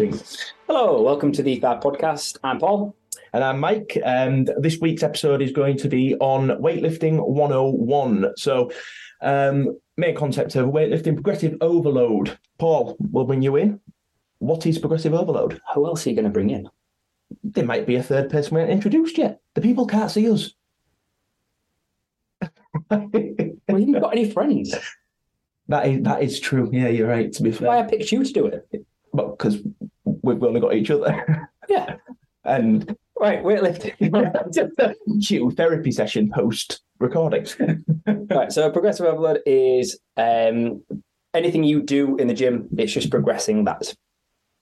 Hello, welcome to the Fab Podcast. I'm Paul. And I'm Mike, and this week's episode is going to be on weightlifting 101. So, um, main concept of weightlifting progressive overload. Paul, we'll bring you in. What is progressive overload? Who else are you going to bring in? There might be a third person we haven't introduced yet. The people can't see us. well, you haven't got any friends. That is that is true. Yeah, you're right. To be fair, Why I picked you to do it? But because we've only got each other, Yeah. and Right, weightlifting. cue therapy session post recording. right, so progressive overload is um, anything you do in the gym, it's just progressing that.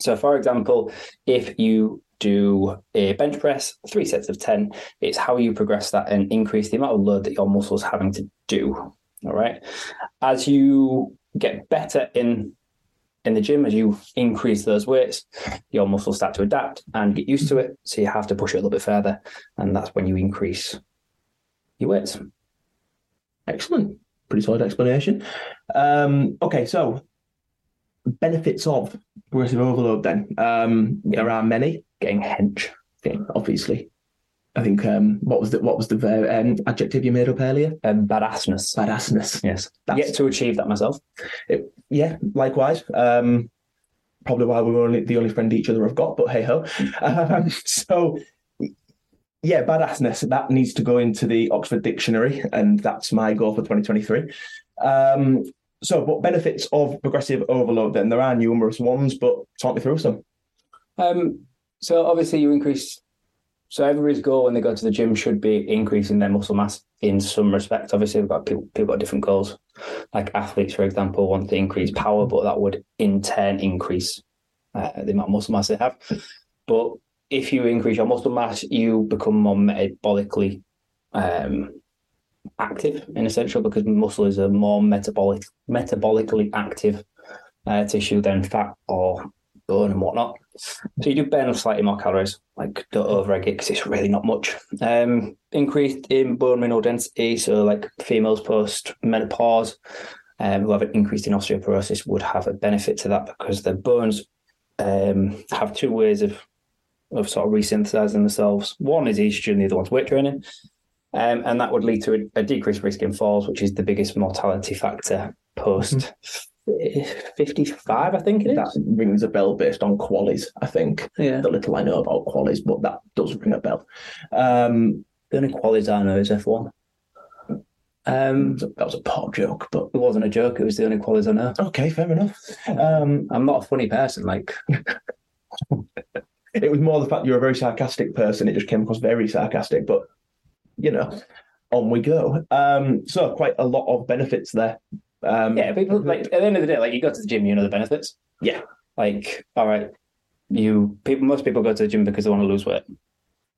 So, for example, if you do a bench press, three sets of 10, it's how you progress that and increase the amount of load that your muscles having to do. All right. As you get better in in the gym, as you increase those weights, your muscles start to adapt and get used to it. So you have to push it a little bit further. And that's when you increase your weights. Excellent. Pretty solid explanation. Um, okay, so benefits of progressive overload then. Um, there are many. Getting hench. Obviously. I think um, what was the what was the ver- um, adjective you made up earlier? Um, badassness. Badassness. Yes. That's- Yet to achieve that myself. It- yeah, likewise. Um, probably why we were only the only friend each other have got, but hey ho. Um, so yeah, badassness that needs to go into the Oxford Dictionary, and that's my goal for 2023. Um, so, what benefits of progressive overload? Then there are numerous ones, but talk me through some. Um, so obviously you increase. So everybody's goal when they go to the gym should be increasing their muscle mass in some respect. Obviously, we've got people people got different goals. Like athletes, for example, want to increase power, but that would in turn increase uh, the amount of muscle mass they have. But if you increase your muscle mass, you become more metabolically um, active in essential because muscle is a more metabolic metabolically active uh, tissue than fat or bone and whatnot. So you do burn slightly more calories. Like don't overegg it because it's really not much. Um, increased in bone mineral density, so like females post menopause, um, who have an increase in osteoporosis would have a benefit to that because their bones um, have two ways of of sort of resynthesizing themselves. One is estrogen, the other one's weight training. Um, and that would lead to a, a decreased risk in falls, which is the biggest mortality factor post 55, I think it is. That rings a bell based on qualies, I think. yeah. The little I know about qualies, but that does ring a bell. Um, The only qualities I know is F1. Um, that was a poor joke, but it wasn't a joke. It was the only qualities I know. okay, fair enough. Um, I'm not a funny person. Like, It was more the fact you're a very sarcastic person. It just came across very sarcastic, but you know, on we go. Um, so quite a lot of benefits there. Um, yeah, people like at the end of the day, like you go to the gym, you know the benefits. Yeah. Like, all right, you people, most people go to the gym because they want to lose weight.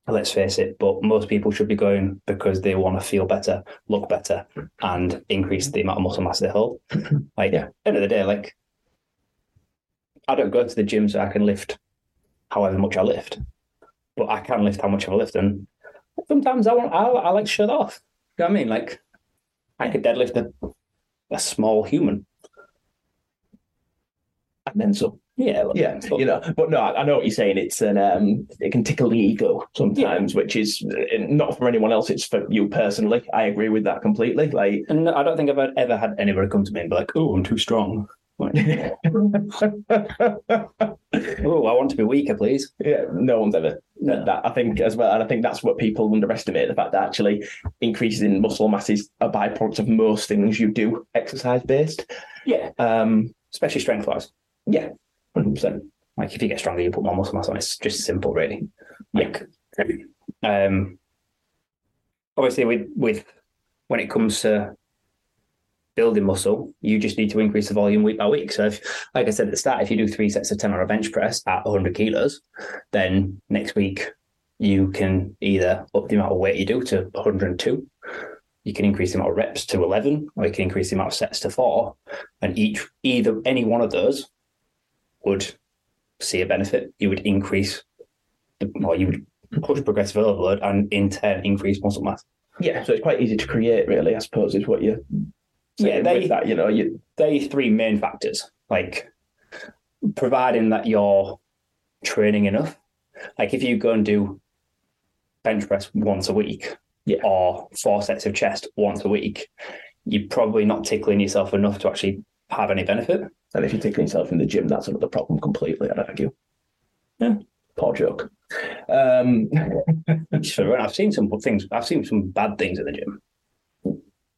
Let's face it, but most people should be going because they want to feel better, look better, and increase the amount of muscle mass they hold. Like, Yeah. end of the day, like, I don't go to the gym so I can lift however much I lift, but I can lift how much I lift, and sometimes I want I, I like to that off. You know what I mean? Like, I could deadlift a, a small human. and then some. Yeah, well, Yeah, but- you know, but no, I know what you're saying. It's an um, it can tickle the ego sometimes, which is uh, not for anyone else. It's for you personally. I agree with that completely. Like, And I don't think I've ever had anybody come to me and be like, "Oh, I'm too strong." Yeah, oh, I want to be weaker, please. Yeah, no one's ever said that. I think as well, and I think that's what people underestimate the fact that actually increases in muscle mass is a byproduct of most things you do exercise based. Yeah, Um, especially strength wise. yeah, hundred percent. Like if you get stronger, you put more muscle mass on. It's just simple, really. Like, um, obviously with with when it comes to building muscle, you just need to increase the volume week by week. So if, like I said at the start, if you do three sets of ten on a bench press at 100 kilos, then next week you can either up the amount of weight you do to 102. You can increase the amount of reps to 11, or you can increase the amount of sets to four. And each, either any one of those would see a benefit. You would increase, the, or you would push progressive overload and in turn increase muscle mass. Yeah, so it's quite easy to create, really. I suppose is what you. Yeah, they- that, you know, you They three main factors, like providing that you're training enough. Like if you go and do bench press once a week, Yeah. or four sets of chest once a week, you're probably not tickling yourself enough to actually have any benefit. And if you're tickling yourself in the gym, that's another problem completely, I'd argue. Yeah. Poor joke. Um, I've seen some things. I've seen some bad things at the gym.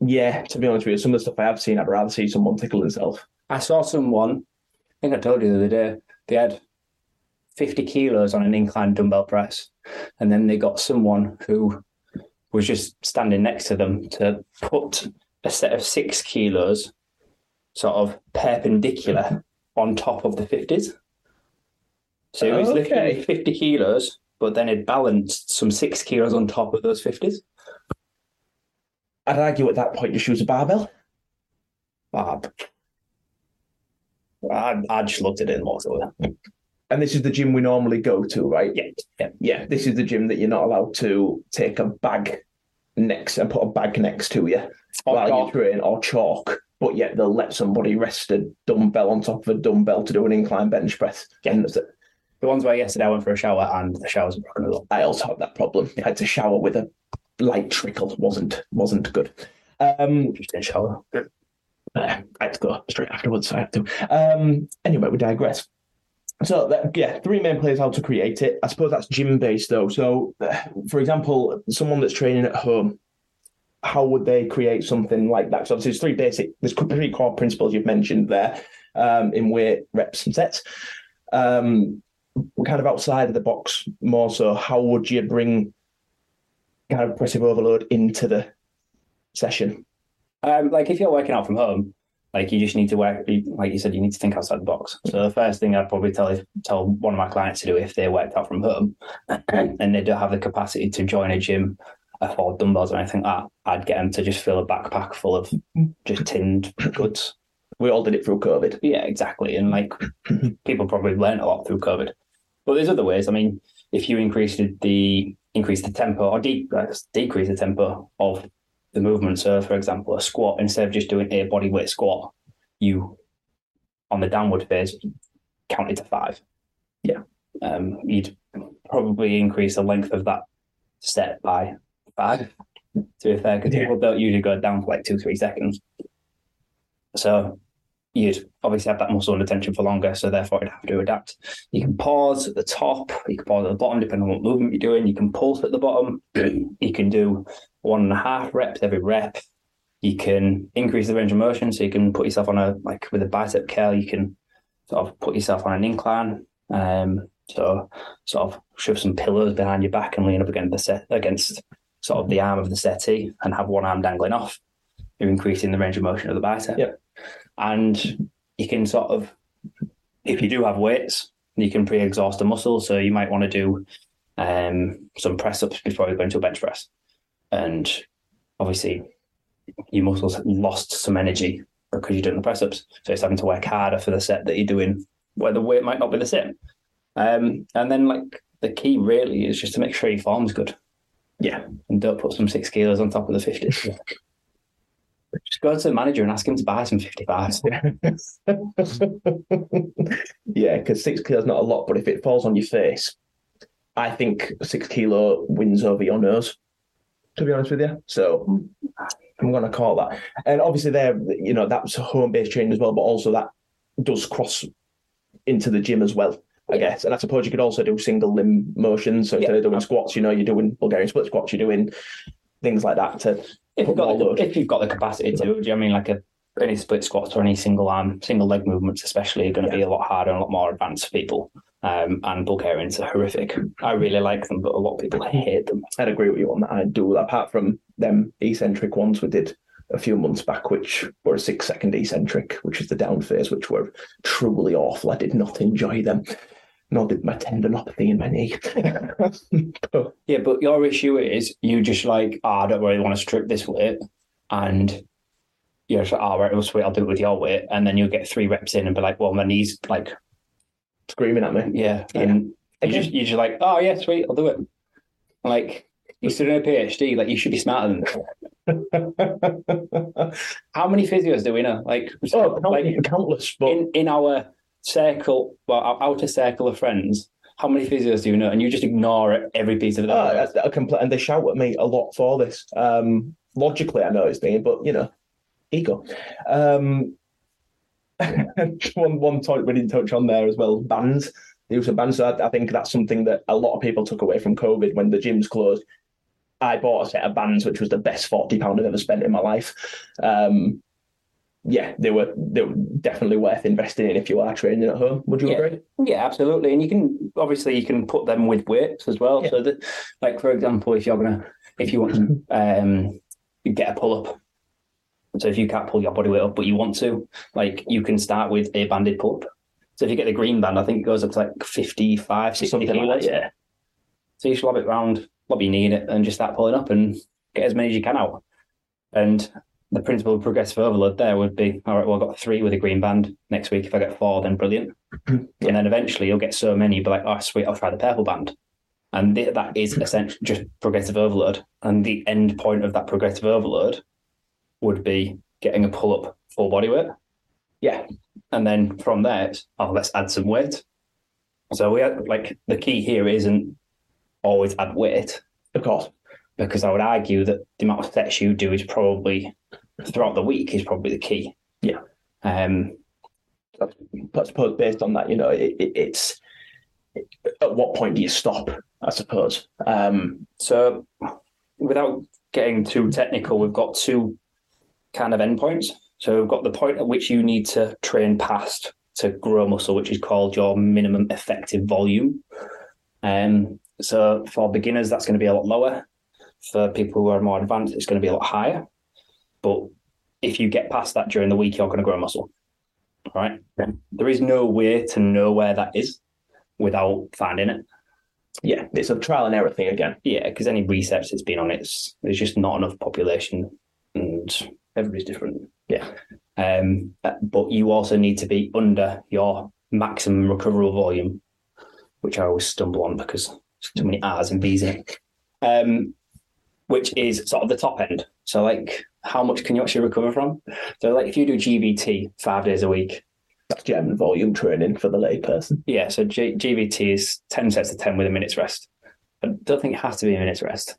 Yeah, to be honest with you, some of the stuff I have seen, I'd rather see someone tickle themselves. I saw someone. I think I told you the other day. They had 50 kilos on an incline dumbbell press, and then they got someone who was just standing next to them to put a set of six kilos, sort of perpendicular, on top of the 50s. So he was Okay. lifting 50 kilos, but then it balanced some six kilos on top of those 50s. I'd argue at that point, just use a barbell. Bob. I, I just looked at it and walked away. And this is the gym we normally go to, right? Yeah, yeah. Yeah, this is the gym that you're not allowed to take a bag next and put a bag next to you Or while chalk. you train or chalk. But yet they'll let somebody rest a dumbbell on top of a dumbbell to do an incline bench press. Yeah. And that's it. The ones where yesterday I went for a shower and the shower's broken as well. I also had that problem. I had to shower with a light trickle. wasn't wasn't good. Um, Just in shower. uh, I had to go straight afterwards. So I had to. Um, anyway, we digress. So that, yeah, three main players how to create it. I suppose that's gym based though. So, uh, for example, someone that's training at home, how would they create something like that? So obviously, there's three basic, there's three core principles you've mentioned there um, in weight, reps, and sets. Um, we're kind of outside of the box more. So, how would you bring kind of progressive overload into the session? Um, like if you're working out from home, like you just need to work. Like you said, you need to think outside the box. So the first thing I'd probably tell tell one of my clients to do if they worked out from home and they don't have the capacity to join a gym, afford dumbbells or anything like that, I'd get them to just fill a backpack full of just tinned goods. We all did it through COVID. Yeah, exactly. And like people probably learned a lot through COVID. But there's other ways. I mean, if you increased the increase the tempo or de- uh, decrease the tempo of the movement. So, for example, a squat instead of just doing a body weight squat, you on the downward phase count it to five. Yeah. Um, you'd probably increase the length of that step by five. To be fair, because Yeah. people don't usually go down for like two, three seconds. So you'd obviously have that muscle under tension for longer, so therefore you'd have to adapt. You can pause at the top, you can pause at the bottom, depending on what movement you're doing. You can pulse at the bottom. you can do one and a half reps every rep. You can increase the range of motion, so you can put yourself on a like with a bicep curl. You can sort of put yourself on an incline. Um, so sort of shove some pillows behind your back and lean up against the set against sort of the arm of the settee and have one arm dangling off. You're increasing the range of motion of the bicep. Yep. And you can sort of, if you do have weights, you can pre-exhaust the muscle. So you might want to do um, some press ups before you go into a bench press. And obviously, your muscles lost some energy because you're doing the press ups. So it's having to work harder for the set that you're doing where the weight might not be the same. Um, and then, like, the key really is just to make sure your form's good Yeah. and don't put some six kilos on top of the 50s. Just go to the manager and ask him to buy some 55s. yeah, because six kilos not a lot, but if it falls on your face, I think six kilo wins over your nose. To be honest with you, so I'm going to call that. And obviously, there, you know, that's a home based training as well, but also that does cross into the gym as well. I guess, and I suppose you could also do single limb motions. So instead of doing squats, you know, you're doing Bulgarian split squats, you're doing things like that to If you've, got the, if you've got the capacity to, do you know I mean like a any split squats or any single arm, single leg movements, especially, are going to be a lot harder and a lot more advanced for people. Um, and Bulgarians are horrific. I really like them, but a lot of people hate them. I'd agree with you on that. I do. Apart from them eccentric ones we did a few months back, which were a six second eccentric, which is the down phase, which were truly awful. I did not enjoy them. Nor did my tendinopathy in my knee. But, Yeah, but your issue is you just like, oh, I don't really want to strip this weight. And you're just like, oh, right, well, sweet, I'll do it with your weight. And then you'll get three reps in and be like, well, my knee's like, screaming at me. yeah. Yeah. And you Okay. just, you're just like, oh, yeah, sweet, I'll do it. Like, you're still doing a PhD, like, you should be smarter than this. How many physios do we know? Like, oh, like countless. But in, in our circle, well, outer circle of friends, how many physios do you know? And you just ignore every piece of Oh. I, I compl- and they shout at me a lot for this. Um, logically, I know it's me, but you know, ego. Um, one one point we didn't touch on there as well: bands. The use of bands. So I, I think that's something that a lot of people took away from COVID when the gyms closed. I bought a set of bands, which was the best forty pound I've ever spent in my life. Um, yeah, they were they were definitely worth investing in if you are training at home. Would you Yeah. agree? Yeah, absolutely. And you can obviously you can put them with weights as well. Yeah. So that, like for example, if you're gonna if you want to um get a pull up. So if you can't pull your body weight up, but you want to, like you can start with a banded pull up. So if you get the green band, I think it goes up to like 55, 60 Something like kilos. that, yeah. So you just lob it round, lob your knee in it, and just start pulling up and get as many as you can out. And the principle of progressive overload there would be, all right, well, I've got three with a green band. Next week, if I get four, then brilliant. And then eventually you'll get so many, you'll be like, oh, sweet, I'll try the purple band. And th- that is essentially just progressive overload. And the end point of that progressive overload would be getting a pull up full body weight. Yeah. And then from there, oh, let's add some weight. So we had, like, the key here isn't always add weight Of course. because I would argue that the amount of sets you do is probably throughout the week is probably the key. Yeah. Um, But I suppose based on that, you know, it, it, it's at what point do you stop? I suppose. Um, so without getting too technical, we've got two kind of endpoints. So we've got the point at which you need to train past to grow muscle, which is called your minimum effective volume. Um, so for beginners, that's going to be a lot lower. For people who are more advanced, it's going to be a lot higher. But if you get past that during the week, you're going to grow muscle. Right? There is no way to know where that is without finding it. yeah, it's a trial and error thing again. Yeah, because any research that's been on it, it's, there's just not enough population, and everybody's different. Yeah. Um, but you also need to be under your maximum recoverable volume, which I always stumble on because there's too many R's and B's in it. Um, which is sort of the top end. So, like, how much can you actually recover from? So, like, if you do GVT five days a week, That's German volume training for the layperson. yeah, so G- GVT is 10 sets of 10 with a minute's rest. I don't think it has to be a minute's rest.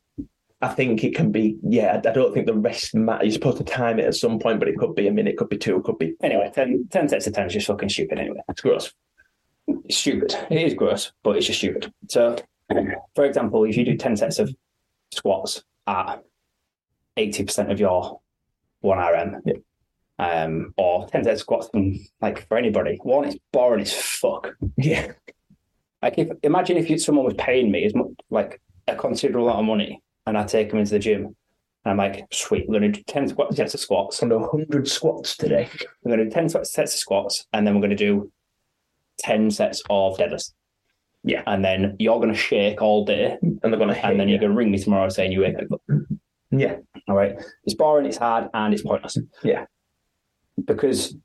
I think it can be, yeah, I don't think the rest matter. You're supposed to time it at some point, but it could be a minute, could be two, could be. Anyway, 10, 10 sets of 10 is just fucking stupid anyway. It's gross. It's stupid. It is gross, but it's just stupid. So, for example, if you do 10 sets of squats at 80% of your 1RM, Yeah. um, or 10 sets of squats, and like for anybody, one, it's boring as fuck. Yeah. Like, if imagine if you, someone was paying me as much, like a considerable amount of money, and I take them into the gym, and I'm like, sweet, we're going to do 10 squat, sets of squats. Some 100 squats today. We're going to do 10 sets of squats, and then we're going to do 10 sets of deadlifts. Yeah. And then you're going to shake all day, And they're going to and then you. you're going to ring me tomorrow saying you it. Yeah. All right. It's boring, it's hard, and it's pointless. Yeah. Because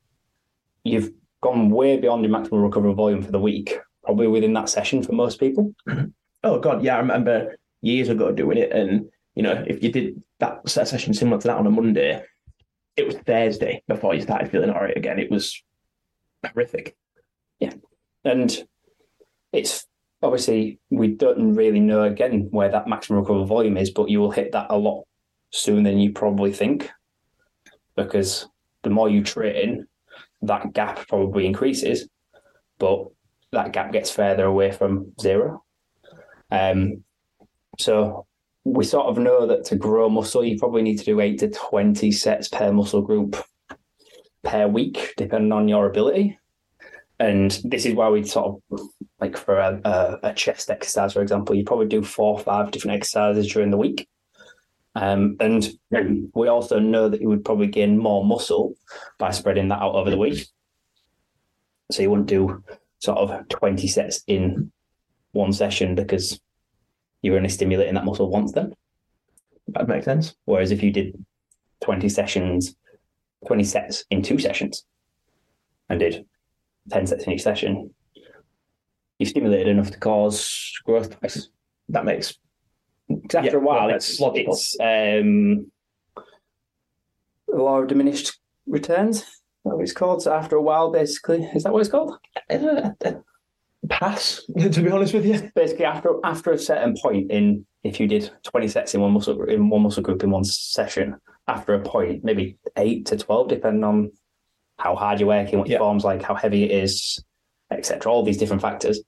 you've gone way beyond your maximum recoverable volume for the week, probably within that session for most people. Oh, God. Yeah. I remember years ago doing it. And, you know, if you did that set session similar to that on a Monday, it was Thursday before you started feeling all right again. It was horrific. Yeah, and it's obviously we don't really know again where that maximum recoverable volume is, but you will hit that a lot sooner than you probably think. Because the more you train, that gap probably increases, but that gap gets further away from zero. Um, so we sort of know that to grow muscle, you probably need to do eight to 20 sets per muscle group per week, depending on your ability. And this is why we sort of like for a, a, a chest exercise, for example, you probably do four or five different exercises during the week. Um, and we also know that you would probably gain more muscle by spreading that out over the week. So you wouldn't do sort of 20 sets in one session because you're only stimulating that muscle once then. That makes sense. Whereas if you did 20 sessions, 20 sets in two sessions and did 10 sets in each session, you've stimulated enough to cause growth twice. That makes 'Cause after Yeah, a while, well, it's, logical. it's um, the law of diminished returns. Is that what it's called? So after a while, basically, is that what it's called? pass. To be honest with you, Basically, after after a certain point in, if you did twenty sets in one muscle group, in one muscle group in one session, after a point, maybe eight to twelve, depending on how hard you're working, what your Yeah. form's like, how heavy it is, etc. All these different factors.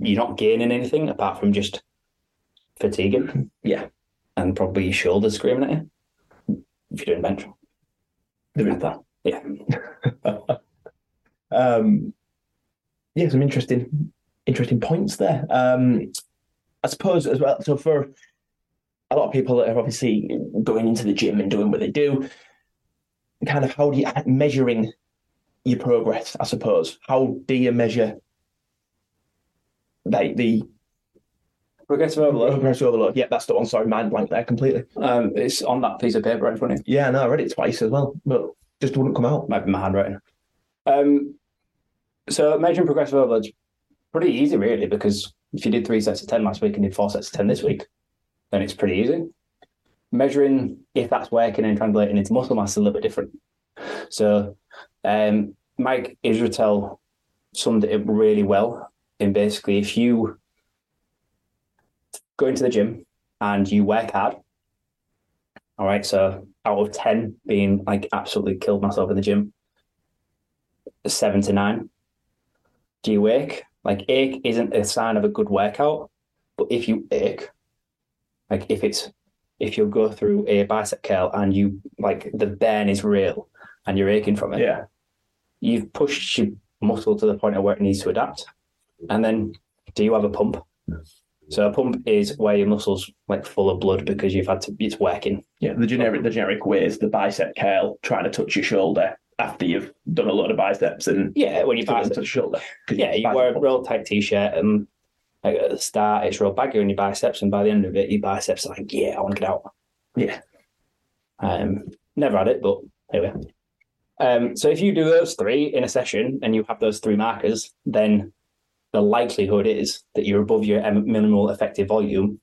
You're not gaining anything apart from just fatiguing. Yeah. and probably your shoulders screaming at you if you're doing bench. is that. Yeah. Um, yeah, some interesting, interesting points there. Um, I suppose as well. So for a lot of people that are obviously going into the gym and doing what they do, kind of how do you measuring your progress? I suppose how do you measure like the Progressive overload. progress overload? Yeah, that's the one. Sorry, mind blank there completely. Um, it's on that piece of paper in front of you. Yeah, no, I read it twice as well, but just wouldn't come out. Might be my handwriting. Um, so measuring progressive overload's pretty easy, really, because if you did three sets of ten last week and did four sets of ten this week, then it's pretty easy. Measuring if that's working and translating into muscle mass is a little bit different. So, um, Mike Israetel summed it up really well. In basically, if you go into the gym and you work hard, all right, so out of 10 being like absolutely killed myself in the gym, seven to nine. Do you ache? Like, ache isn't a sign of a good workout, but if you ache, like if it's if you go through a bicep curl and you like the burn is real and you're aching from it, Yeah, you've pushed your muscle to the point of where it needs to adapt. And then do you have a pump? So a pump is where your muscles like full of blood because you've had to it's working. yeah. The generic, the generic way is the bicep curl, trying to touch your shoulder after you've done a lot of biceps and Yeah, when you to bicep the shoulder. Yeah, you wear a real tight t-shirt and like at the start it's real baggy on your biceps and by the end of it your biceps are like, yeah, I want to get out. Yeah. Um never had it, but here we are. Um so if you do those three in a session and you have those three markers, then the likelihood is that you're above your minimal effective volume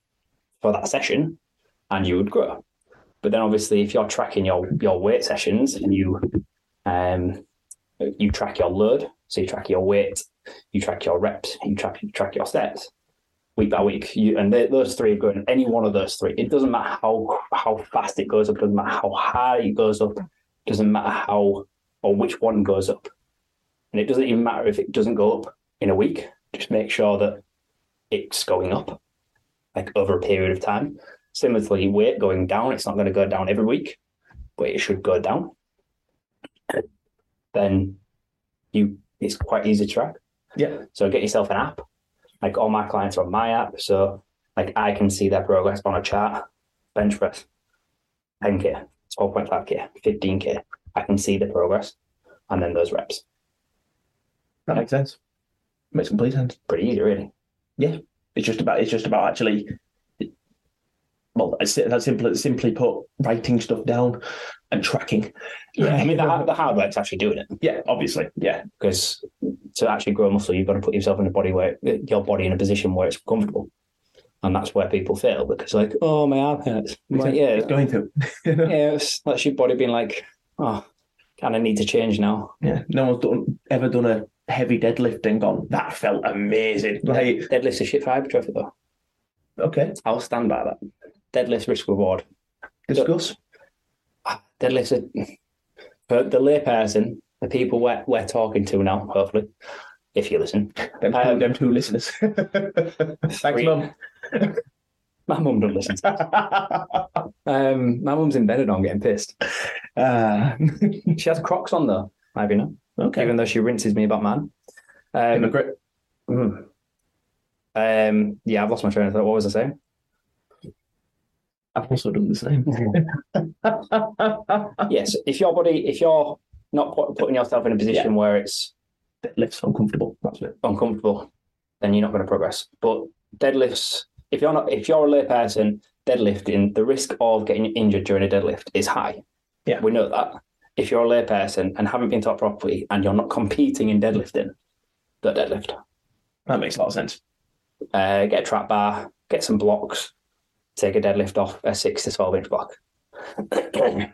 for that session and you would grow. But then obviously if you're tracking your your weight sessions and you um you track your load, so you track your weight, you track your reps, you track you track your steps week by week. You and they, those three are going. Any one of those three, it doesn't matter how how fast it goes up, doesn't matter how high it goes up, doesn't matter how or which one goes up, and it doesn't even matter if it doesn't go up in a week. Just make sure that it's going up, like over a period of time. Similarly, weight going down, it's not going to go down every week, but it should go down. Then you it's quite easy to track. Yeah. So get yourself an app. Like all my clients are on my app, so like I can see their progress on a chart. Bench press, 10k, 12.5k, 15k. I can see the progress, and then those reps. That makes sense. Makes complete sense. Pretty easy, really. Yeah, it's just about it's just about actually well, it's that's simply simply put, writing stuff down and tracking. Yeah, I mean the, hard- the hard work's actually doing it Yeah, obviously. Yeah. because to actually grow muscle, you've got to put yourself in a body where your body in a position where it's comfortable, and that's where people fail because like, oh my arm hurts. Like, yeah, It's going to. yeah, it's, that's your body being like, oh, kind of need to change now. Yeah. No one's done ever done a heavy deadlift and gone, that felt amazing. Like, Deadlift's a shit for hypertrophy though. okay, I'll stand by that. Deadlift's risk reward. discuss. Deadlift's a, for the layperson, the people we're, we're talking to now, hopefully, if you listen. Them, Um, them two listeners. Thanks. Mum. My mum doesn't listen. Um, my mum's in bed and I'm getting pissed. Ah, She has Crocs on though, maybe not. Okay. Even though she rinses me about man. Um, Immigrant. mm. um, yeah, I've lost my train of thought. What was I saying? I've also done the same. yes, if your body, if you're not put, putting yourself in a position where it's Deadlifts uncomfortable. That's it. uncomfortable, then you're not going to progress. But deadlifts, if you're not, if you're a layperson, deadlifting, the risk of getting injured during a deadlift is high. Yeah. we know that. If you're a layperson and haven't been taught properly, and you're not competing in deadlifting, don't deadlift. That makes a lot of sense. Uh, get a trap bar, get some blocks, take a deadlift off a six to twelve inch block.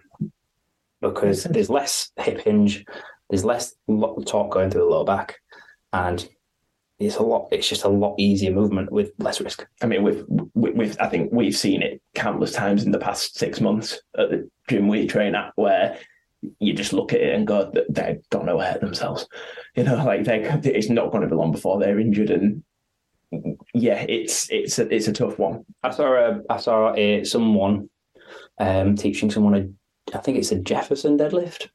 because there's less hip hinge, there's less torque going through the lower back, and it's a lot. It's just a lot easier movement with less risk. I mean, we've, we've, I think we've seen it countless times in the past six months at the gym we train at, where you just look at it and go, they're going to hurt themselves. You know, like they, it's not going to be long before they're injured, and yeah, it's it's a, it's a tough one. I saw a I saw a someone um, teaching someone a I think it's a Jefferson deadlift.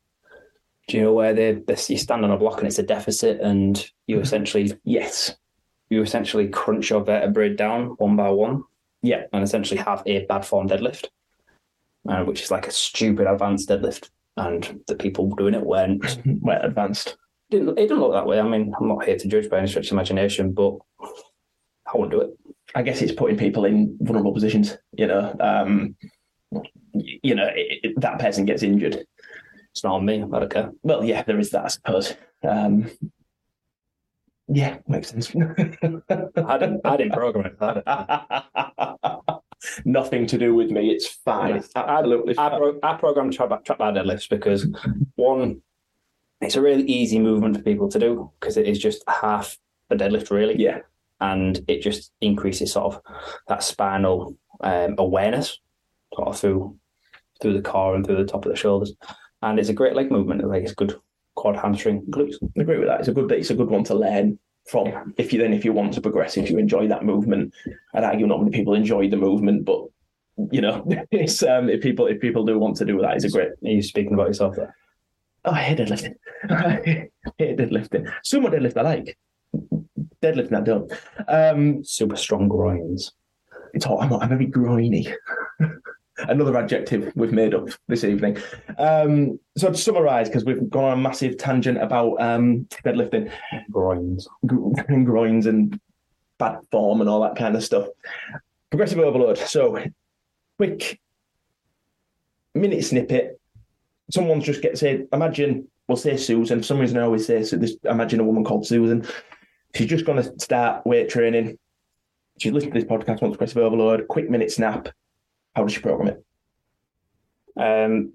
Do you know where they, they you stand on a block and it's a deficit and you essentially Yes, you essentially crunch your vertebrae down one by one yeah, and essentially have a bad form deadlift, uh, which is like a stupid advanced deadlift. And the people doing it weren't advanced. didn't it didn't look that way. I mean, I'm not here to judge by any stretch of imagination, but I wouldn't do it. I guess it's putting people in vulnerable positions. You know, um, you know it, it- that person gets injured. It's not on me. I don't care. Well, yeah, there is that, I suppose. Um, yeah, makes sense. I didn't I didn't program it. I. Nothing to do with me. It's fine. It's absolutely I, fine. pro- I programmed trap trap bar deadlifts because one, it's a really easy movement for people to do because it is just half a deadlift really, Yeah, and it just increases sort of that spinal um, awareness sort of through through the core and through the top of the shoulders, and it's a great leg movement. Like it's good quad, hamstring, glutes. I agree with that. It's a good. It's a good one to learn from. If you then, if you want to progress, if you enjoy that movement, I'd argue not many people enjoy the movement, but you know, it's um, if people if people do want to do that, it's a great. Are you speaking about yourself there? Oh, I hate deadlifting. I hate deadlifting. Some deadlift I like. Deadlifting I don't. Um, Super strong groins. it's hot. I'm, I'm very groiny. Another adjective we've made up this evening. Um, so to summarise, because we've gone on a massive tangent about um, deadlifting, Groins. gr- and groins and bad form and all that kind of stuff. Progressive overload. So, quick minute snippet. Someone's just get say, imagine we'll say Susan. For some reason, I always say so this. Imagine a woman called Susan. She's just going to start weight training. She's listened to this podcast, once, progressive overload. Quick minute snap. How does she program it? Um,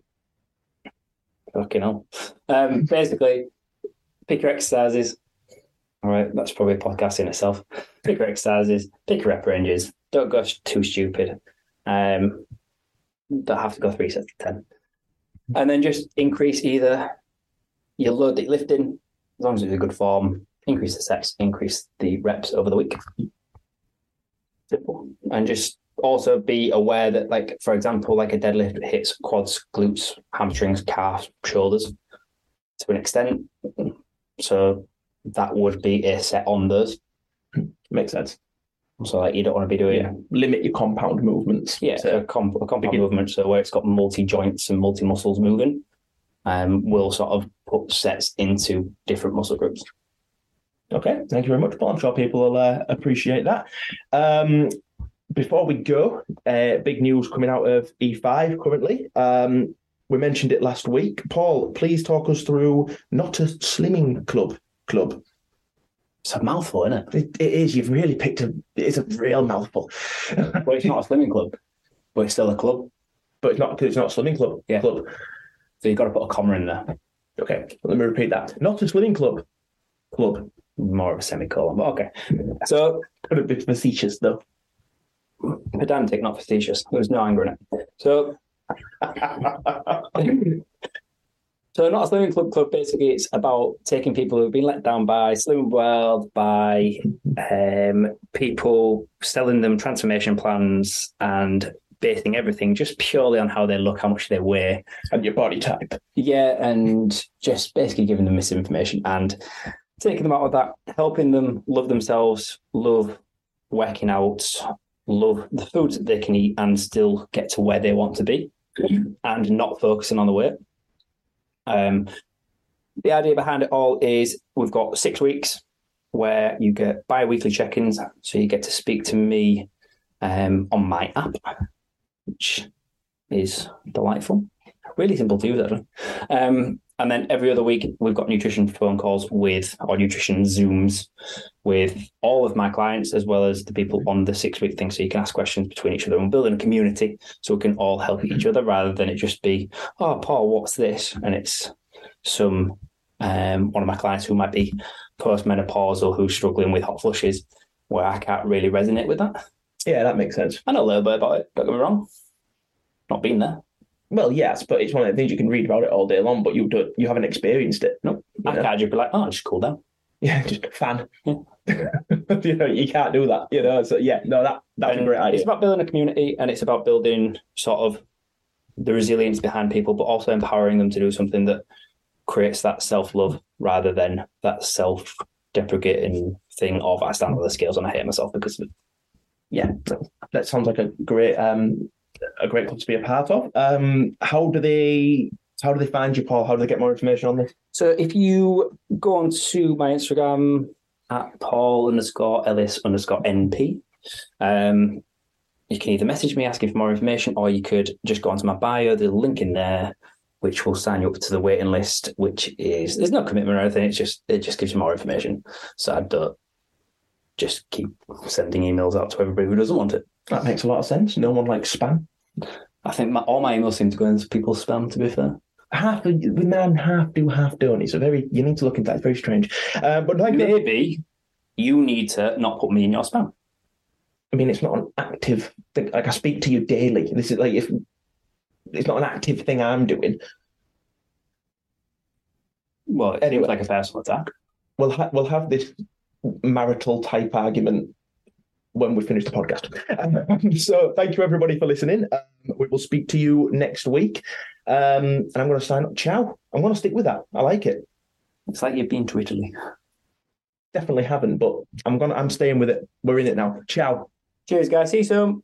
fucking hell. Um, basically, pick your exercises. All right, that's probably a podcast in itself. Pick your exercises, pick your rep ranges. Don't go too stupid. Um, don't have to go three sets of 10. And then just increase either your load that you're lifting, as long as it's a good form, increase the sets, increase the reps over the week. Simple. And just also be aware that, like, for example, like a deadlift hits quads, glutes, hamstrings, calves, shoulders to an extent. So that would be a set on those. Makes sense. So like you don't want to be doing Yeah. Limit your compound movements. yeah, So- a, comp- a compound Begin- movement. So where it's got multi joints and multi muscles moving, um, will sort of put sets into different muscle groups. Okay, thank you very much, Paul. I'm sure people will uh, appreciate that. Um, before we go, uh, big news coming out of E5 currently. Um, we mentioned it last week. Paul, please talk us through not a slimming club. Club. It's a mouthful, isn't it? It, it is. You've really picked a. It's a real mouthful. Well, it's not a slimming club, but it's still a club. but it's not. It's not a slimming club. Yeah. Club. So you've got to put a comma in there, Okay. Let me repeat that. Not a slimming club. Club. more of a semicolon. But okay. So Could have been facetious though. Pedantic, not facetious. There's no anger in it. So So not a slimming club club. Basically, it's about taking people who've been let down by Slimming World, by um, people selling them transformation plans and basing everything just purely on how they look, how much they weigh. and your body type. Yeah, and just basically giving them misinformation and taking them out of that, helping them love themselves, love working out, love the foods that they can eat, and still get to where they want to be, and not focusing on the weight. Um, the idea behind it all is we've got six weeks where you get bi-weekly check-ins, so you get to speak to me um, on my app, which is delightful. Really simple to use, actually. Um, and then every other week, we've got nutrition phone calls with, or nutrition Zooms with all of my clients, as well as the people on the six week thing. So you can ask questions between each other and building a community so we can all help each other rather than it just be, oh, Paul, what's this? And it's some, um, one of my clients who might be postmenopausal who's struggling with hot flushes, where I can't really resonate with that. Yeah, that makes sense. I know a little bit about it. Don't get me wrong. Not been there. Well, yes, but it's one of the things you can read about it all day long, but you don't, you haven't experienced it. No, I know? can't just be like, oh, just cool down. Yeah, just a fan. Yeah. you know, you can't do that. You know, so yeah, no, that that's a great idea. It's about building a community and it's about building sort of the resilience behind people, but also empowering them to do something that creates that self love rather than that self deprecating thing of I stand on the scales and I hate myself because of it. yeah, that sounds like a great um a great club to be a part of. Um, how do they how do they find you, Paul? How do they get more information on this? So if you go on to my Instagram at Paul underscore Ellis underscore NP, um, you can either message me asking for more information, or you could just go onto my bio. the link in there which will sign you up to the waiting list. Which is there's no commitment or anything. It's just it just gives you more information. So I don't just keep sending emails out to everybody who doesn't want it. That makes a lot of sense. No one likes spam. I think my, all my emails seem to go into people's spam. To be fair, Half the men half do, half don't. It's a very you need to look into that. It's very strange. Uh, but like, maybe you need to not put me in your spam. I mean, it's not an active thing. Like I speak to you daily. This is like if it's not an active thing I'm doing. Well, it Anyway. like a personal attack. We'll ha- we'll have this marital type argument when we finish the podcast. Um, so thank you everybody for listening. Um, we will speak to you next week. Um, and I'm going to sign up. Ciao. I'm going to stick with that. I like it. It's like you've been to Italy. Definitely haven't, but I'm gonna. I'm staying with it. We're in it now. Ciao. Cheers, guys. See you soon.